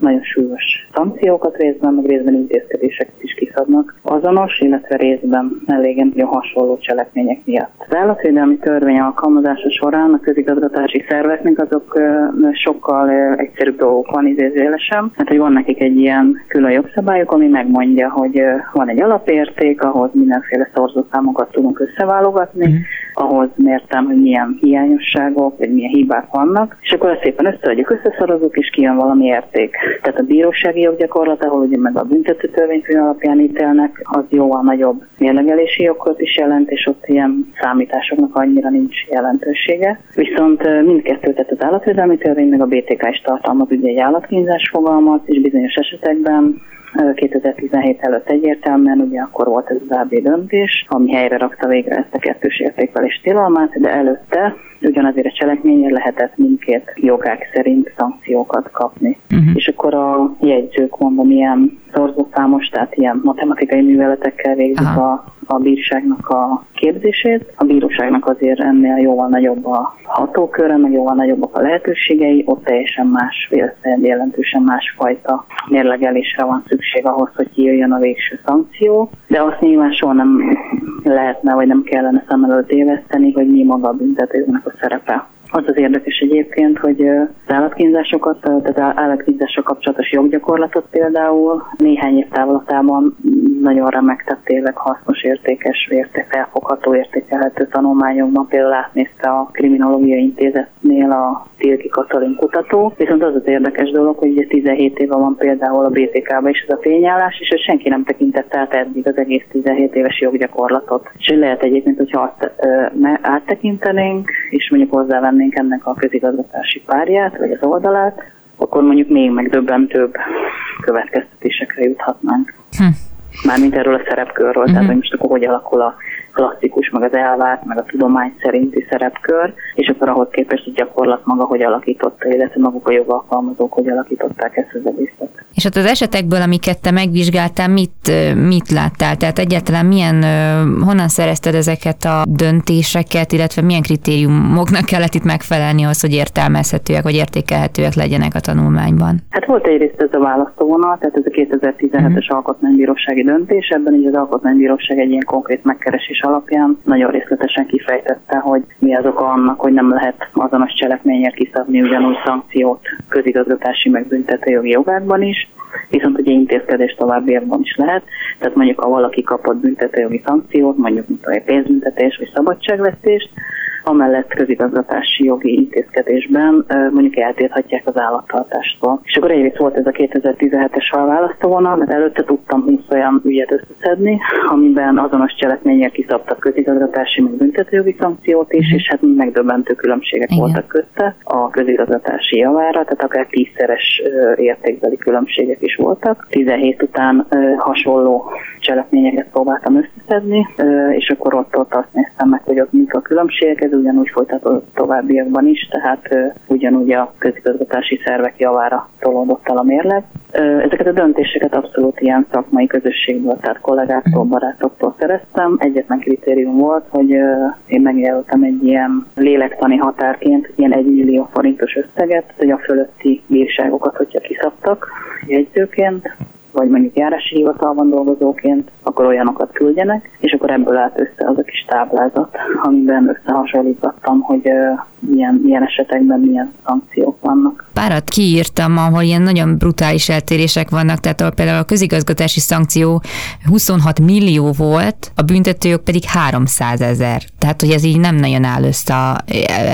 nagyon súlyos szankciókat részben, meg részben intézkedéseket is kiszab kiszabnak azonos, illetve részben elégen nagyon hasonló cselekmények miatt. Az állatvédelmi törvény alkalmazása során a közigazgatási szerveknek azok sokkal egyszerűbb dolgok van idézélesen, hát hogy van nekik egy ilyen külön jogszabályok, ami megmondja, hogy van egy alapérték, ahhoz mindenféle szorzószámokat tudunk összeválogatni, mm. ahhoz mértem, hogy milyen hiányosságok, vagy milyen hibák vannak, és akkor ezt szépen összeadjuk, összeszorozunk, és kijön valami érték. Tehát a bírósági joggyakorlat, ahol ugye meg a büntető törvénykönyv alapján ítélnek, az jóval nagyobb mérlegelési joghoz is jelent, és ott ilyen számításoknak annyira nincs jelentősége. Viszont mindkettő, tehát az állatvédelmi törvény, meg a BTK is tartalmaz ugye egy állatkínzás fogalmat, és bizonyos esetekben 2017 előtt egyértelműen, ugye akkor volt ez az AB döntés, ami helyre rakta végre ezt a kettős értékelés tilalmát, de előtte ugyanazért a cselekményért lehetett mindkét jogák szerint szankciókat kapni. Uh-huh. És akkor a jegyzők mondom, ilyen szorzószámos, tehát ilyen matematikai műveletekkel végzik a, a bírságnak a képzését. A bíróságnak azért ennél jóval nagyobb a hatóköre, meg jóval nagyobbak a lehetőségei, ott teljesen más, jelentősen másfajta mérlegelésre van szükség ahhoz, hogy kijöjjön a végső szankció, de azt nyilván soha nem lehetne, vagy nem kellene szem előtt éveszteni, hogy mi maga a büntetőnek a szerepe. Az az érdekes egyébként, hogy az állatkínzásokat, tehát állatkínzással kapcsolatos joggyakorlatot például néhány év távlatában nagyon remek, tehát tényleg hasznos, értékes, érték, felfogható, értékelhető tanulmányokban például átnézte a Kriminológiai Intézetnél a Tilki Katalin kutató. Viszont az az érdekes dolog, hogy ugye 17 éve van például a BTK-ban is ez a fényállás, és senki nem tekintette át eddig az egész 17 éves joggyakorlatot. És lehet egyébként, hogyha azt áttekintenénk, és mondjuk hozzávennénk ennek a közigazgatási párját, vagy az oldalát, akkor mondjuk még megdöbbentőbb következtetésekre juthatnánk. Hm. Mármint erről a szerepkörről, uh-huh. tehát mhm. hogy most akkor hogy alakul a klasszikus, meg az elvárt, meg a tudomány szerinti szerepkör, és akkor ahhoz képest a gyakorlat maga hogy alakította, illetve maguk a jogalkalmazók hogy alakították ezt az egészet. És ott az esetekből, amiket te megvizsgáltál, mit, mit láttál? Tehát egyáltalán milyen, honnan szerezted ezeket a döntéseket, illetve milyen kritériumoknak kellett itt megfelelni ahhoz, hogy értelmezhetőek vagy értékelhetőek legyenek a tanulmányban? Hát volt egyrészt ez a választóvonal, tehát ez a 2017-es uh-huh. Mhm. alkotmánybírósági döntés, ebben így az alkotmánybíróság egy ilyen konkrét megkeresés alapján nagyon részletesen kifejtette, hogy mi az oka annak, hogy nem lehet azonos cselekményért kiszabni ugyanúgy szankciót közigazgatási megbüntető jogi jogákban is, viszont ugye intézkedés továbbiakban is lehet. Tehát mondjuk, ha valaki kapott büntetőjogi szankciót, mondjuk mint egy pénzbüntetés vagy szabadságvesztést, amellett közigazgatási jogi intézkedésben mondjuk eltilthatják az állattartástól. És akkor egyrészt volt ez a 2017-es választóvonal, mert előtte tudtam 20 olyan ügyet összeszedni, amiben azonos cselekményért kiszabtak közigazgatási meg büntetőjogi szankciót is, és hát megdöbbentő különbségek Igen. voltak közte a közigazgatási javára, tehát akár tízszeres értékbeli különbségek is voltak. 17 után hasonló cselekményeket próbáltam összeszedni, és akkor ott, ott azt néztem meg, hogy ott mik a különbségek, ez ugyanúgy folytatott továbbiakban is, tehát ugyanúgy a közigazgatási szervek javára tolódott el a mérleg. Ezeket a döntéseket abszolút ilyen szakmai közösségből, tehát kollégáktól, barátoktól szereztem. Egyetlen kritérium volt, hogy én megjelöltem egy ilyen lélektani határként, ilyen 1 millió forintos összeget, hogy a fölötti bírságokat, hogyha kiszabtak jegyzőként, vagy mondjuk járási hivatalban dolgozóként, akkor olyanokat küldjenek, és akkor ebből állt össze az a kis táblázat, amiben összehasonlítottam, hogy milyen, milyen esetekben milyen szankciók vannak. Párat kiírtam, ahol ilyen nagyon brutális eltérések vannak, tehát például a közigazgatási szankció 26 millió volt, a büntetőjog pedig 300 ezer. Tehát, hogy ez így nem nagyon áll össze a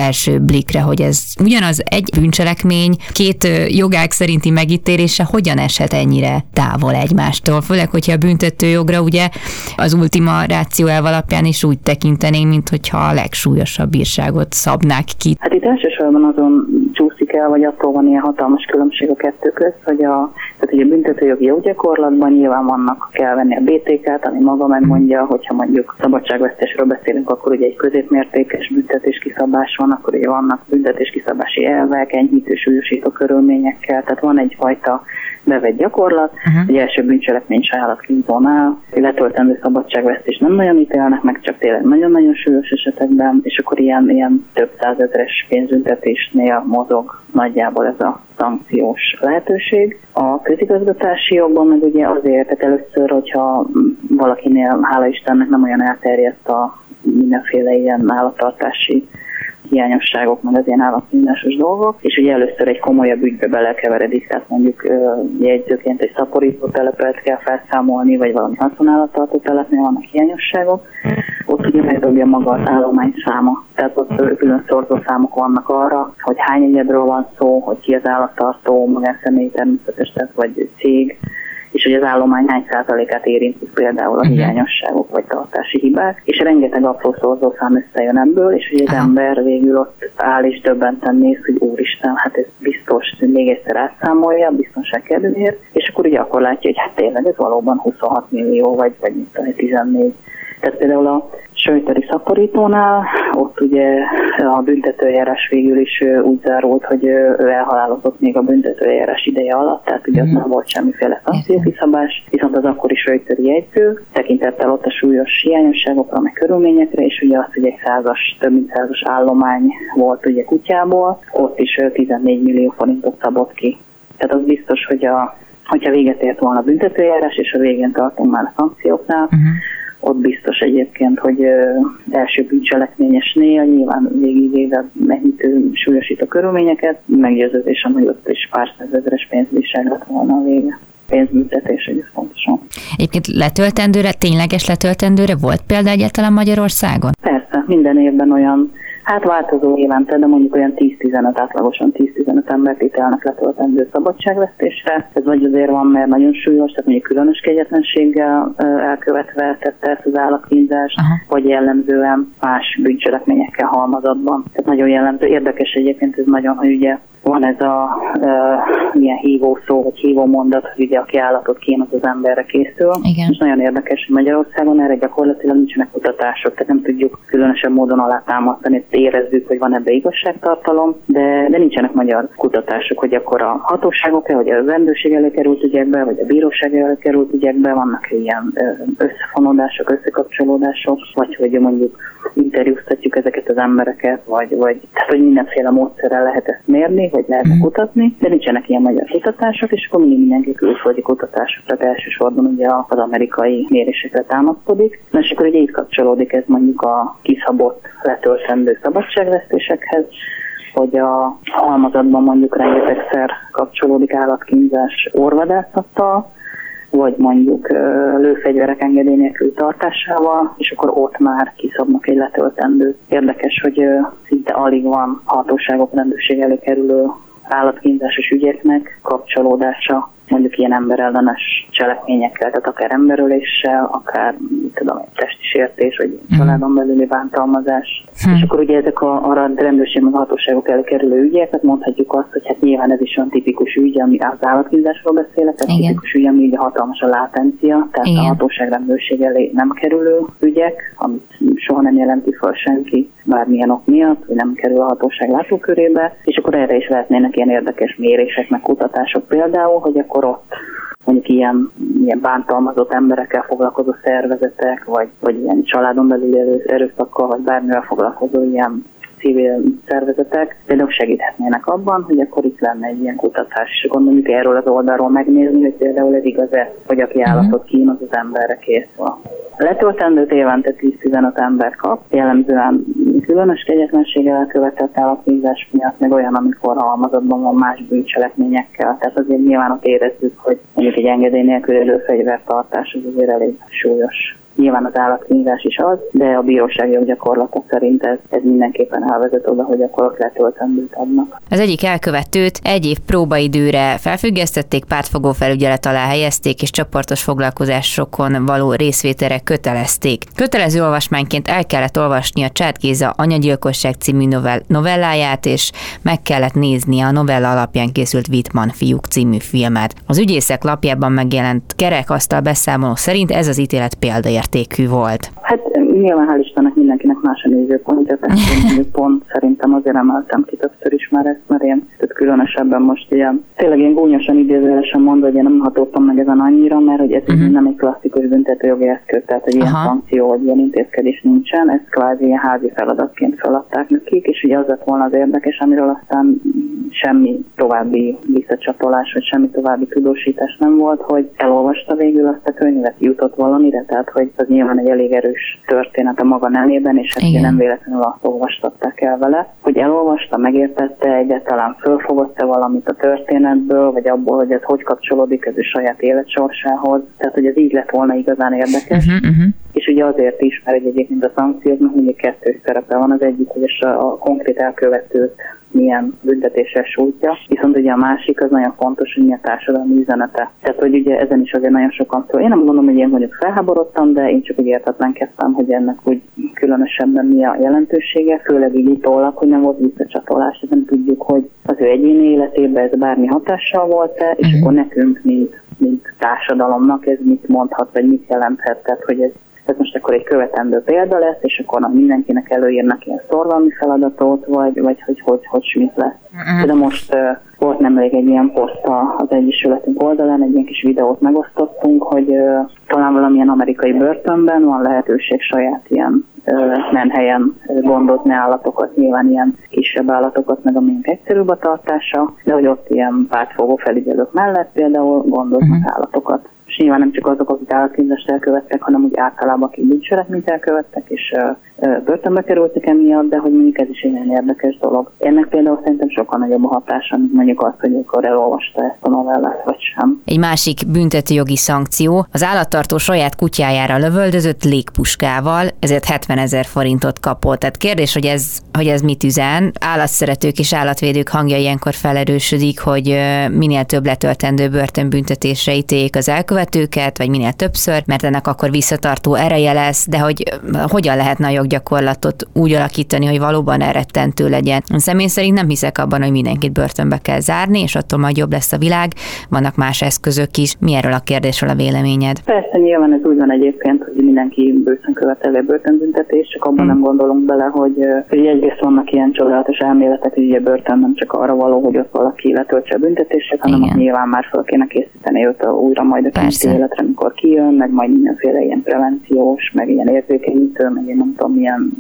első blikre, hogy ez ugyanaz egy bűncselekmény, két jogák szerinti megítélése hogyan eshet ennyire távol egymástól, főleg, hogyha a büntetőjogra ugye az ultima ráció elv alapján is úgy tekintenénk, mint hogyha a legsúlyosabb bírságot szabnák ki. Hát itt elsősorban azon csúszik el, vagy attól van ilyen hatalmas különbség a kettő közt, hogy a, tehát ugye a büntetőjogi joggyakorlatban nyilván vannak, kell venni a BTK-t, ami maga megmondja, hogyha mondjuk szabadságvesztésről beszélünk, akkor ugye egy középmértékes büntetés kiszabás van, akkor ugye vannak büntetés kiszabási elvek, enyhítő súlyosító körülményekkel, tehát van egyfajta bevett gyakorlat. Uh-huh. Egy első bűncselekmény se állatkínzónál, letöltendő szabadságvesztés nem nagyon ítélnek meg, csak tényleg nagyon-nagyon súlyos esetekben, és akkor ilyen, ilyen több százezeres pénzüntetésnél mozog nagyjából ez a szankciós lehetőség. A közigazgatási jogban meg ugye azért, tehát először, hogyha valakinél, hála Istennek nem olyan elterjedt a mindenféle ilyen állattartási hiányosságok, meg az ilyen állatműnásos dolgok, és ugye először egy komolyabb ügybe belekeveredik, tehát mondjuk jegyzőként egy szaporító telepet kell felszámolni, vagy valami haszonállattartó telepnél vannak hiányosságok, ott ugye megdobja maga az állomány száma. Tehát ott külön szorzó számok vannak arra, hogy hány egyedről van szó, hogy ki az állattartó, magánszemély természetes, tehát vagy cég, és hogy az állomány hány százalékát érintik például a mhm. hiányosságok vagy tartási hibák, és rengeteg apró szorzószám összejön ebből, és hogy az Aha. ember végül ott áll és többenten néz, hogy úristen, hát ez biztos, hogy még egyszer átszámolja, biztonság kedvéért, és akkor ugye akkor látja, hogy hát tényleg ez valóban 26 millió, vagy, vagy mit 14 tehát például a Söjteri szaporítónál, ott ugye a büntetőjárás végül is úgy zárult, hogy ő elhalálozott még a büntetőjárás ideje alatt, tehát ugye mm. ott nem volt semmiféle szankciókiszabás, viszont az akkori Söjteri jegyző tekintettel ott a súlyos hiányosságokra, meg körülményekre, és ugye az, hogy egy százas, több mint százas állomány volt ugye kutyából, ott is 14 millió forintot szabott ki. Tehát az biztos, hogy a hogyha véget ért volna a büntetőjárás, és a végén tartunk már a szankcióknál, uh-huh ott biztos egyébként, hogy első bűncselekményesnél nyilván végigvéve megnyitő súlyosít a körülményeket, meggyőződésem, hogy ott is pár százezeres pénzbírság lett volna a vége pénzbüntetés, ez fontosan. Egyébként letöltendőre, tényleges letöltendőre volt példa egyáltalán Magyarországon? Persze, minden évben olyan Hát változó évente, de mondjuk olyan 10-15, átlagosan 10-15 embert ítélnek letöltendő szabadságvesztésre. Ez vagy azért van, mert nagyon súlyos, tehát mondjuk különös kegyetlenséggel elkövetve tette ezt az állatkínzást, vagy jellemzően más bűncselekményekkel halmazatban. Tehát nagyon jellemző. Érdekes egyébként ez nagyon, hogy ugye van ez a e, milyen hívó szó, vagy hívó mondat, hogy ugye aki állatot kén, az az emberre készül. Igen. És nagyon érdekes, hogy Magyarországon erre gyakorlatilag nincsenek kutatások, tehát nem tudjuk különösen módon alátámasztani, érezzük, hogy van ebbe igazságtartalom, de, de nincsenek magyar kutatások, hogy akkor a hatóságok-e, vagy a rendőrség elő került ügyekbe, vagy a bíróság elő került ügyekbe, vannak ilyen összefonódások, összekapcsolódások, vagy hogy mondjuk interjúztatjuk ezeket az embereket, vagy, vagy tehát, hogy mindenféle módszerrel lehet ezt mérni, vagy lehetne mm. kutatni, de nincsenek ilyen magyar kutatások, és akkor mindig mindenki külföldi kutatások, tehát elsősorban ugye az amerikai mérésekre támaszkodik. Na és akkor ugye itt kapcsolódik ez mondjuk a kiszabott letöltendő szabadságvesztésekhez, hogy a halmazatban mondjuk rengetegszer kapcsolódik állatkínzás orvadászattal, vagy mondjuk lőfegyverek engedély nélkül tartásával, és akkor ott már kiszabnak egy letöltendőt. Érdekes, hogy szinte alig van hatóságok rendőrség előkerülő állatkínzásos ügyeknek kapcsolódása mondjuk ilyen emberellenes cselekményekkel, tehát akár emberöléssel, akár tudom, egy testi sértés, vagy mm. családon belüli bántalmazás. Mm. És akkor ugye ezek a, a rendőrség meg a hatóságok előkerülő ügyek, tehát mondhatjuk azt, hogy hát nyilván ez is olyan tipikus ügy, ami az állatkínzásról beszélek, tehát Igen. tipikus ügy, ami ugye hatalmas a látencia, tehát Igen. a hatóság rendőrség elé nem kerülő ügyek, amit soha nem jelenti fel senki bármilyen ok miatt, hogy nem kerül a hatóság látókörébe, és akkor erre is lehetnének ilyen érdekes mérések, meg kutatások például, hogy akkor ott mondjuk ilyen, ilyen bántalmazott emberekkel foglalkozó szervezetek, vagy, vagy ilyen családon belüli erőszakkal, vagy bármivel foglalkozó ilyen civil szervezetek például segíthetnének abban, hogy akkor itt lenne egy ilyen kutatás, és gondoljuk erről az oldalról megnézni, hogy például ez igaz-e, hogy aki mhm. állatot kínos, az emberre készül. Letöltendőt évente 10-15 ember kap, jellemzően különös kegyetlenséggel elkövetett állatkínzás miatt, meg olyan, amikor halmazatban van más bűncselekményekkel. Tehát azért nyilván ott érezzük, hogy mondjuk egy engedély nélkül előfegyvertartás az azért elég súlyos Nyilván az állatkínzás is az, de a bírósági joggyakorlata szerint ez, ez mindenképpen elvezet oda, hogy akkor ott letöltendőt adnak. Az egyik elkövetőt egy év próbaidőre felfüggesztették, pártfogó felügyelet alá helyezték, és csoportos foglalkozásokon való részvételre kötelezték. Kötelező olvasmányként el kellett olvasni a Csát Géza Anyagyilkosság című novell, novelláját, és meg kellett nézni a novella alapján készült Wittmann fiúk című filmet. Az ügyészek lapjában megjelent kerekasztal beszámoló szerint ez az ítélet példaértékű volt. Hát nyilván hál' Istennek mindenkinek más a nézőpontja, (laughs) tehát pont szerintem azért emeltem ki többször is már ezt, mert én tehát különösebben most ilyen, tényleg én gúnyosan idézőjelesen mondva, hogy én nem hatódtam meg ezen annyira, mert hogy ez uh-huh. nem egy klasszikus büntetőjogi eszköz, tehát egy ilyen szankció, vagy ilyen intézkedés nincsen, ezt kvázi ilyen házi feladatként feladták nekik, és ugye az lett volna az érdekes, amiről aztán semmi további visszacsatolás, vagy semmi további tudósítás nem volt, hogy elolvasta végül azt a könyvet, jutott valamire, tehát hogy az nyilván egy elég erős történet a maga nemében, és ezt nem véletlenül azt olvastatták el vele, hogy elolvasta, megértette, egyáltalán fölfogott-e valamit a történetből, vagy abból, hogy ez hogy kapcsolódik ez a saját életsorsához, tehát hogy ez így lett volna igazán érdekes. Uh-huh, uh-huh. Ugye azért is, mert egyébként a szankcióknak mindig kettős szerepe van, az egyik, hogy a, a konkrét elkövetőt milyen büntetéssel sújtja, viszont ugye a másik az nagyon fontos, hogy mi a társadalmi üzenete. Tehát, hogy ugye ezen is azért nagyon sokan szól. Én nem mondom, hogy én mondjuk felháborodtam, de én csak úgy értetlenkedtem, hogy ennek úgy különösebben mi a jelentősége, főleg így utólag, hogy nem volt visszacsatolás, nem tudjuk, hogy az ő egyéni életében ez bármi hatással volt-e, és uh-huh. akkor nekünk, mint, mint társadalomnak ez mit mondhat, vagy mit jelenthet, tehát hogy ez ez most akkor egy követendő példa lesz, és akkor mindenkinek előírnak ilyen szorgalmi feladatot, vagy, vagy hogy hogy, hogy mit lesz. Uh-huh. De most uh, volt nemrég egy ilyen poszt az Egyesületünk oldalán, egy ilyen kis videót megosztottunk, hogy uh, talán valamilyen amerikai börtönben van lehetőség saját ilyen nem helyen gondozni állatokat, nyilván ilyen kisebb állatokat, meg a miénk egyszerűbb a tartása, de hogy ott ilyen pártfogó felügyelők mellett például gondoznak uh-huh. állatokat és nyilván nem csak azok, akik állatkínzást elkövettek, hanem úgy általában, akik bűncselekményt elkövettek, és börtönbe kerültek emiatt, de hogy mondjuk ez is egy nagyon érdekes dolog. Ennek például szerintem sokkal nagyobb a hatása, mint mondjuk az, hogy akkor elolvasta ezt a novellát, vagy sem. Egy másik büntetőjogi szankció az állattartó saját kutyájára lövöldözött légpuskával, ezért 70 ezer forintot kapott. Tehát kérdés, hogy ez, hogy ez mit üzen. Állatszeretők és állatvédők hangja ilyenkor felerősödik, hogy minél több letöltendő börtönbüntetésre ítéljék az elkövetőket, vagy minél többször, mert ennek akkor visszatartó ereje lesz, de hogy hogyan lehetne a jog gyakorlatot úgy alakítani, hogy valóban elrettentő legyen. Személy szerint nem hiszek abban, hogy mindenkit börtönbe kell zárni, és attól majd jobb lesz a világ. Vannak más eszközök is. Mi erről a kérdésről a véleményed? Persze, nyilván ez úgy van egyébként, hogy mindenki bőszön követelő börtönbüntetés, csak abban hmm. nem gondolunk bele, hogy, hogy egyrészt vannak ilyen csodálatos elméletek, hogy ugye börtön nem csak arra való, hogy ott valaki letöltse a büntetését, hanem nyilván már fel kéne készíteni őt a, újra majd a életre, amikor kijön, meg majd mindenféle ilyen prevenciós, meg ilyen érzékenyítő, meg én nem tudom, milyen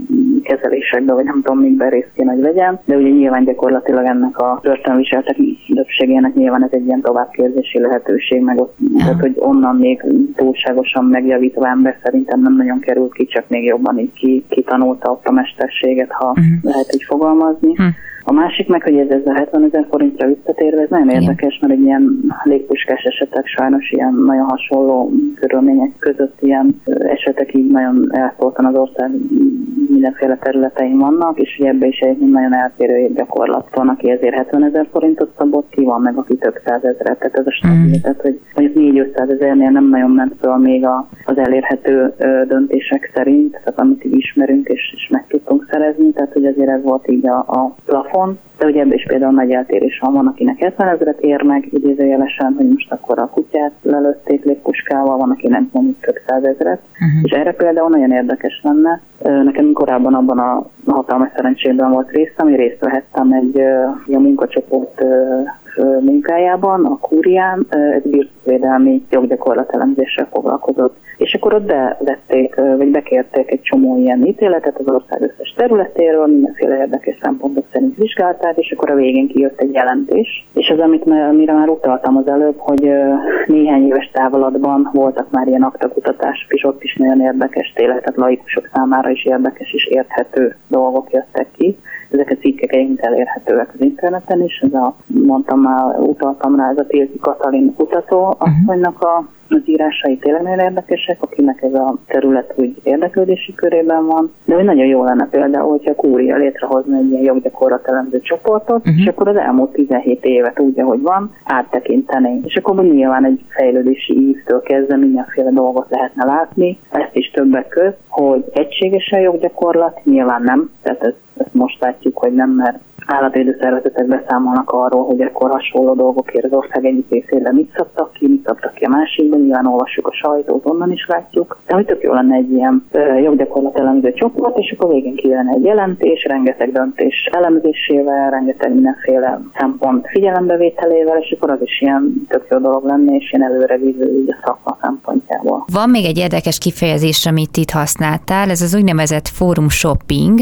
kezelésekbe, vagy nem tudom, mikben részt kéne, hogy legyen. De ugye nyilván gyakorlatilag ennek a börtönviseltek többségének nyilván ez egy ilyen továbbképzési lehetőség, meg ott, ja. tehát, hogy onnan még túlságosan megjavítva ember szerintem nem nagyon került ki, csak még jobban így ki, kitanulta ott a mesterséget, ha uh-huh. lehet így fogalmazni. Uh-huh. A másik meg, hogy ez, ez a 70 ezer forintra visszatérve, ez nagyon Igen. érdekes, mert egy ilyen légpuskás esetek sajnos ilyen nagyon hasonló körülmények között ilyen esetek így nagyon elszóltan az ország mindenféle területein vannak, és ebbe is egy nagyon eltérő gyakorlat van, aki ezért 70 ezer forintot szabott ki, van meg, aki több százezret, tehát ez a stabil, mm. tehát hogy mondjuk 4-500 ezernél nem nagyon ment föl még a, az elérhető döntések szerint, tehát amit így ismerünk és, és meg tudtunk szerezni, tehát hogy azért ez volt így a, a plafon, de ugye ebben is például nagy eltérés van, van akinek 70 ezeret ér meg, idézőjelesen, hogy most akkor a kutyát lelőtték légpuskával, van aki nem mondjuk több százezret, uh-huh. és erre például nagyon érdekes lenne. Nekem korábban abban a hatalmas szerencsében volt részem, ami részt vehettem egy a munkacsoport munkájában, a kúrián, egy birtokvédelmi joggyakorlatelemzéssel foglalkozott. És akkor ott bevették, vagy bekérték egy csomó ilyen ítéletet az ország összes területéről, mindenféle érdekes szempontok szerint vizsgálták, és akkor a végén kijött egy jelentés. És az, amit mire már utaltam az előbb, hogy néhány éves távolatban voltak már ilyen aktakutatások, és ott is nagyon érdekes, tényleg, tehát laikusok számára is érdekes és érthető dolgok jöttek ki Ezek a cikkek egyébként elérhetőek az interneten is. Ez a, mondtam már, utaltam rá, ez a Tilti Katalin kutató asszonynak a az írásai tényleg nagyon érdekesek, akinek ez a terület úgy érdeklődési körében van, de hogy nagyon jó lenne például, hogyha a kúria létrehozna egy ilyen joggyakorlatelemző csoportot, uh-huh. és akkor az elmúlt 17 évet úgy, ahogy van, áttekinteni. És akkor nyilván egy fejlődési ívtől kezdve mindenféle dolgot lehetne látni, ezt is többek közt, hogy egységes a joggyakorlat, nyilván nem, tehát ezt, ezt most látjuk, hogy nem, mert állatvédő szervezetek beszámolnak arról, hogy akkor hasonló dolgokért az ország egyik részére mit szabtak ki, mit szabtak ki a másikban, nyilván olvassuk a sajtót, onnan is látjuk. De hogy tök jó lenne egy ilyen joggyakorlat elemző csoport, és akkor végén kijön egy jelentés, rengeteg döntés elemzésével, rengeteg mindenféle szempont figyelembevételével, és akkor az is ilyen tök jó dolog lenne, és ilyen előrevívő a szakma szempontjából. Van még egy érdekes kifejezés, amit itt használtál, ez az úgynevezett fórum shopping,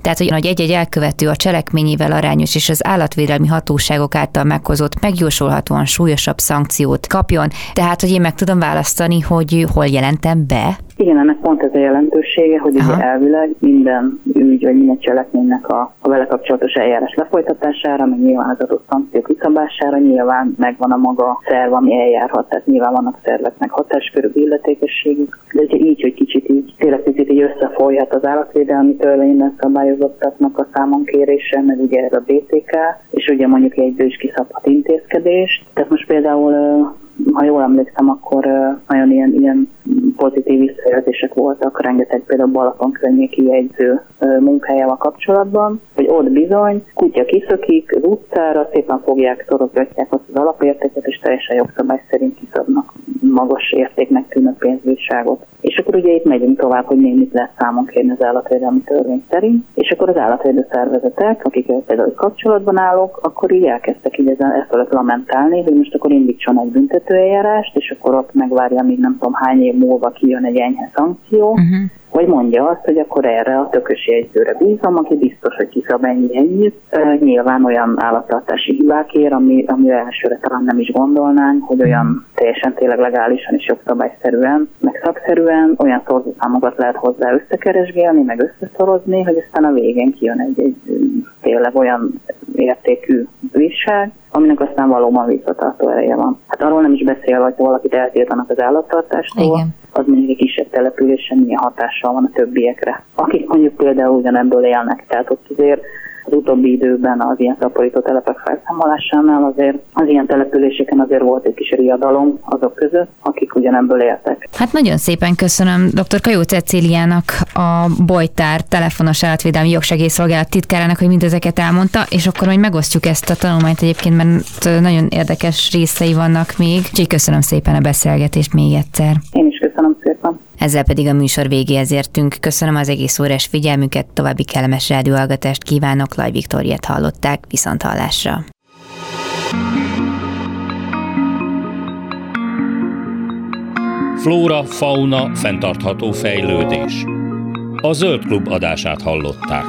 tehát hogy egy-egy elkövető a cselekményével arányos és az állatvédelmi hatóságok által meghozott megjósolhatóan súlyosabb szankciót kapjon. Tehát, hogy én meg tudom választani, hogy hol jelentem be, igen, ennek pont ez a jelentősége, hogy ugye elvileg minden ügy vagy minden cselekménynek a, a vele kapcsolatos eljárás lefolytatására, meg nyilván az adott szankció kiszabására nyilván megvan a maga szerv, ami eljárhat, tehát nyilván vannak szerveknek hatáskörű illetékességük, de ugye így, hogy kicsit így tényleg picit így összefolyhat az állatvédelmi törvényben szabályozottaknak a számon kérése, meg ugye ez a BTK, és ugye mondjuk egy is kiszabhat intézkedést. Tehát most például ha jól emlékszem, akkor nagyon ilyen, ilyen pozitív visszajelzések voltak, rengeteg például Balaton környéki jegyző munkájával kapcsolatban, hogy ott bizony kutya kiszökik az utcára, szépen fogják, szorozgatják azt az alapértéket, és teljesen jogszabály szerint kiszabnak magas értéknek tűnő pénzbírságot. És akkor ugye itt megyünk tovább, hogy még mit lehet számon kérni az állatvédelmi törvény szerint, és akkor az állatvédő szervezetek, akik például kapcsolatban állok, akkor így elkezdtek így ezen, ezt lamentálni, hogy most akkor indítson egy büntetőeljárást, és akkor ott megvárja, míg nem tudom hány év múlva kijön egy enyhe szankció, uh-huh vagy mondja azt, hogy akkor erre a tökös jegyzőre bízom, aki biztos, hogy kiszab ennyi ennyit. Nyilván olyan állattartási hibákért, ami, amire elsőre talán nem is gondolnánk, hogy olyan teljesen tényleg legálisan és jogszabályszerűen, meg szakszerűen olyan szorzószámokat lehet hozzá összekeresgélni, meg összeszorozni, hogy aztán a végén kijön egy, egy tényleg olyan értékű bírság, aminek aztán valóban visszatartó ereje van. Hát arról nem is beszél, hogy valakit eltiltanak az állattartástól, Igen. az mondjuk egy kisebb településen milyen hatással van a többiekre. Akik mondjuk például ugyanebből élnek, tehát ott azért az utóbbi időben az ilyen szaporító telepek felszámolásánál azért az ilyen településeken azért volt egy kis riadalom azok között, akik ugyanebből éltek. Hát nagyon szépen köszönöm dr. Kajó Cecíliának, a Bojtár telefonos állatvédelmi jogsegélyszolgálat titkárának, hogy mindezeket elmondta, és akkor majd megosztjuk ezt a tanulmányt egyébként, mert nagyon érdekes részei vannak még. Úgyhogy köszönöm szépen a beszélgetést még egyszer. Én is köszönöm szépen. Ezzel pedig a műsor végéhez értünk. Köszönöm az egész órás figyelmüket, további kellemes rádióhallgatást kívánok, Laj Viktoriát hallották, viszont hallásra. Flóra, fauna, fenntartható fejlődés. A Zöld Klub adását hallották.